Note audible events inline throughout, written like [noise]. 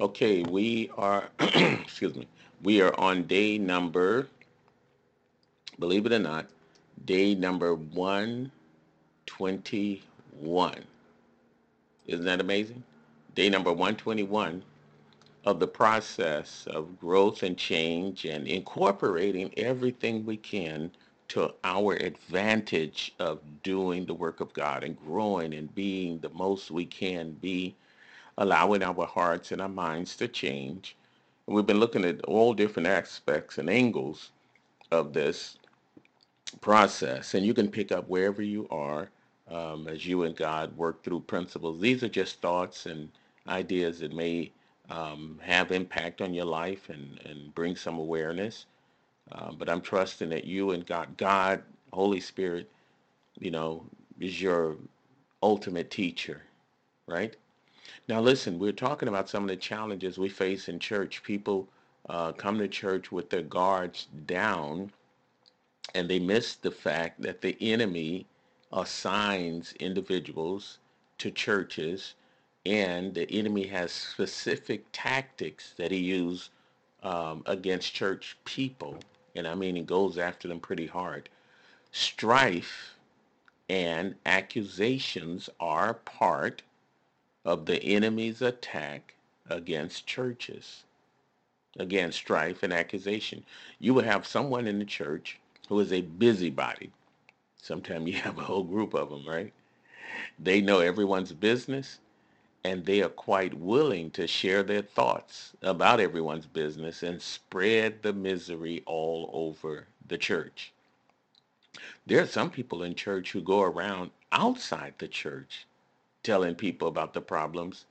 Okay, we are, [clears throat] excuse me, we are on day number, believe it or not, day number 121. Isn't that amazing? Day number 121 of the process of growth and change and incorporating everything we can to our advantage of doing the work of God and growing and being the most we can be, allowing our hearts and our minds to change. And we've been looking at all different aspects and angles of this process, and you can pick up wherever you are um, as you and God work through principles. These are just thoughts and ideas that may um, have impact on your life and, and bring some awareness. Uh, but I'm trusting that you and God, God, Holy Spirit, you know, is your ultimate teacher, right? Now, listen, we're talking about some of the challenges we face in church. People uh, come to church with their guards down and they miss the fact that the enemy assigns individuals to churches and the enemy has specific tactics that he uses um, against church people and i mean he goes after them pretty hard strife and accusations are part of the enemy's attack against churches against strife and accusation. You will have someone in the church who is a busybody. Sometimes you [laughs] have a whole group of them right? They know everyone's business and they are quite willing to share their thoughts about everyone's business and spread the misery all over the church. There are some people in church who go around outside the church telling people about the problems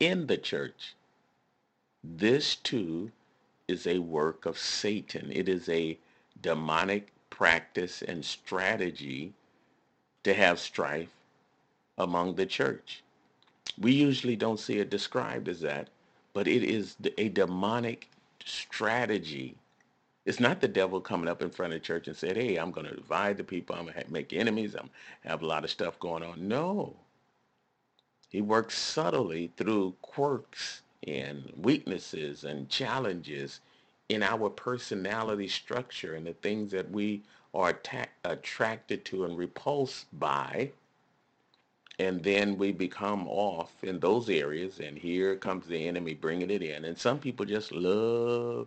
in the church. This too is a work of Satan. It is a demonic practice and strategy to have strife among the church. We usually don't see it described as that, but it is a demonic strategy. It's not the devil coming up in front of church and said, "Hey, I'm going to divide the people. I'm going to make enemies. I'm going to have a lot of stuff going on." No, he works subtly through quirks and weaknesses and challenges in our personality structure and the things that we are attracted to and repulsed by. And then we become off in those areas and here comes the enemy bringing it in. And some people just love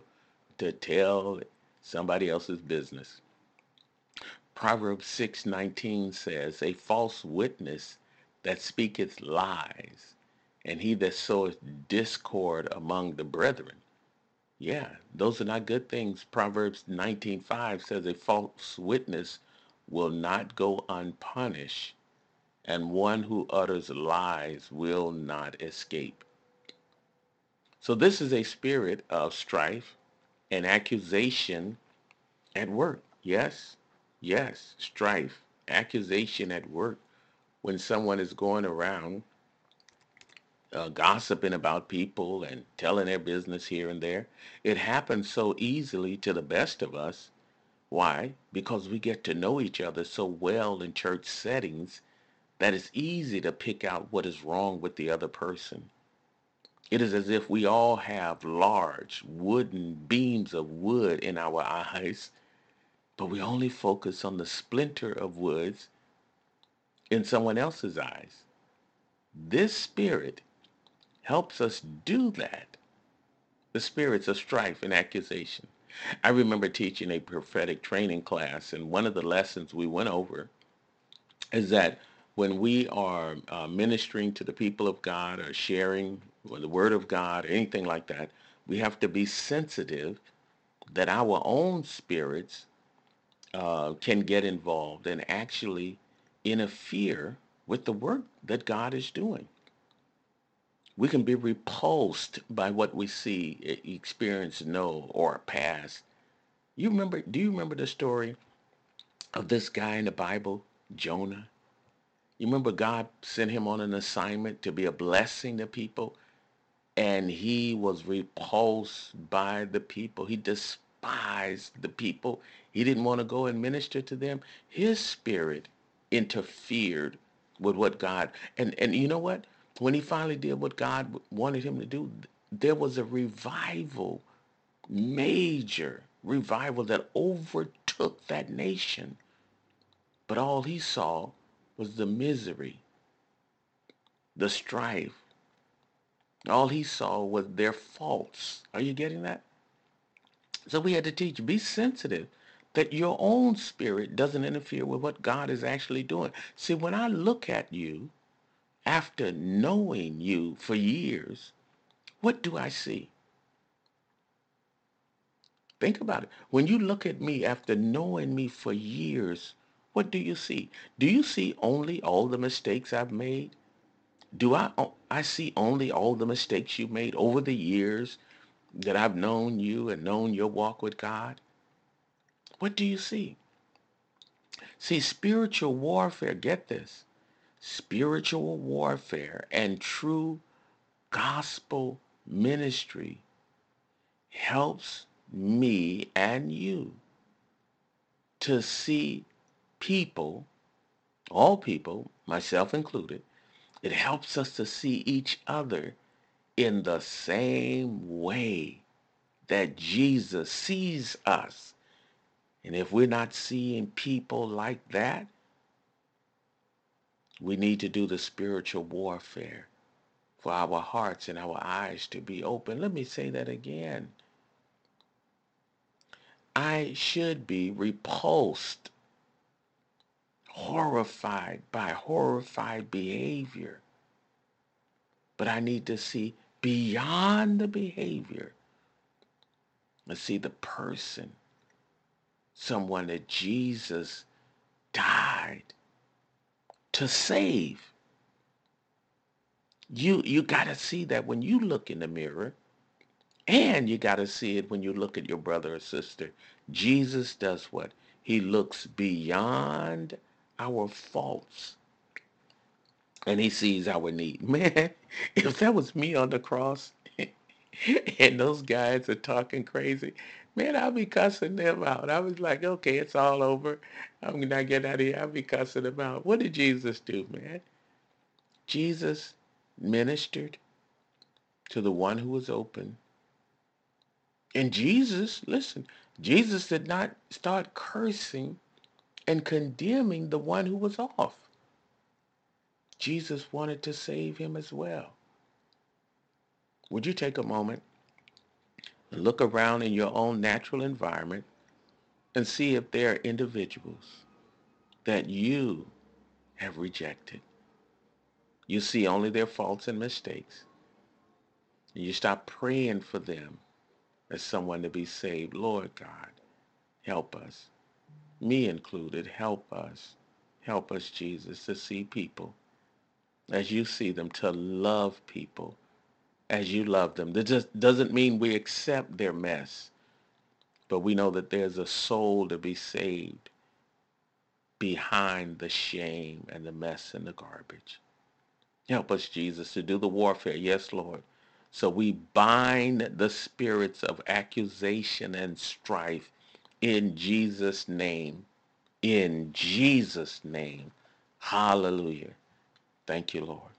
to tell somebody else's business. Proverbs 6:19 says a false witness that speaketh lies and he that soweth discord among the brethren yeah those are not good things proverbs 19:5 says a false witness will not go unpunished and one who utters lies will not escape. So this is a spirit of strife and accusation at work. Yes, yes, strife, accusation at work when someone is going around uh, gossiping about people and telling their business here and there. It happens so easily to the best of us. Why? Because we get to know each other so well in church settings that it's easy to pick out what is wrong with the other person. It is as if we all have large wooden beams of wood in our eyes, but we only focus on the splinter of woods in someone else's eyes. This spirit helps us do that. The spirits of strife and accusation. I remember teaching a prophetic training class, and one of the lessons we went over is that when we are uh, ministering to the people of God or sharing the word of God or anything like that, we have to be sensitive that our own spirits uh, can get involved and actually interfere with the work that God is doing. We can be repulsed by what we see, experience, know, or pass. You remember? Do you remember the story of this guy in the Bible, Jonah? You remember God sent him on an assignment to be a blessing to people, and he was repulsed by the people. He despised the people. He didn't want to go and minister to them. His spirit interfered with what God and and you know what? When he finally did what God wanted him to do, there was a revival, major revival that overtook that nation. But all he saw was the misery, the strife. All he saw was their faults. Are you getting that? So we had to teach, be sensitive that your own spirit doesn't interfere with what God is actually doing. See, when I look at you, after knowing you for years, what do I see? Think about it. When you look at me after knowing me for years, what do you see? Do you see only all the mistakes I've made? Do I I see only all the mistakes you made over the years that I've known you and known your walk with God? What do you see? See, spiritual warfare, get this. Spiritual warfare and true gospel ministry helps me and you to see people, all people, myself included, it helps us to see each other in the same way that Jesus sees us. And if we're not seeing people like that, we need to do the spiritual warfare for our hearts and our eyes to be open. Let me say that again. I should be repulsed, horrified by horrified behavior. But I need to see beyond the behavior and see the person, someone that Jesus died to save. You you got to see that when you look in the mirror and you got to see it when you look at your brother or sister. Jesus does what? He looks beyond our faults and he sees our need. [laughs] Man, if that was me on the cross [laughs] and those guys are talking crazy, man, I'll be cussing them out. I was like, okay, it's all over. I'm not getting out of here. I'll be cussing them out. What did Jesus do, man? Jesus ministered to the one who was open And Jesus, listen, Jesus did not start cursing and condemning the one who was off. Jesus wanted to save him as well. Would you take a moment look around in your own natural environment and see if there are individuals that you have rejected? You see only their faults and mistakes. And you stop praying for them as someone to be saved. Lord God, help us. Me included, help us. Help us, Jesus, to see people as you see them, to love people as you love them. That just doesn't mean we accept their mess, but we know that there's a soul to be saved behind the shame and the mess and the garbage. Help us, Jesus, to do the warfare. Yes, Lord. So we bind the spirits of accusation and strife in Jesus' name. In Jesus' name. Hallelujah. Thank you, Lord.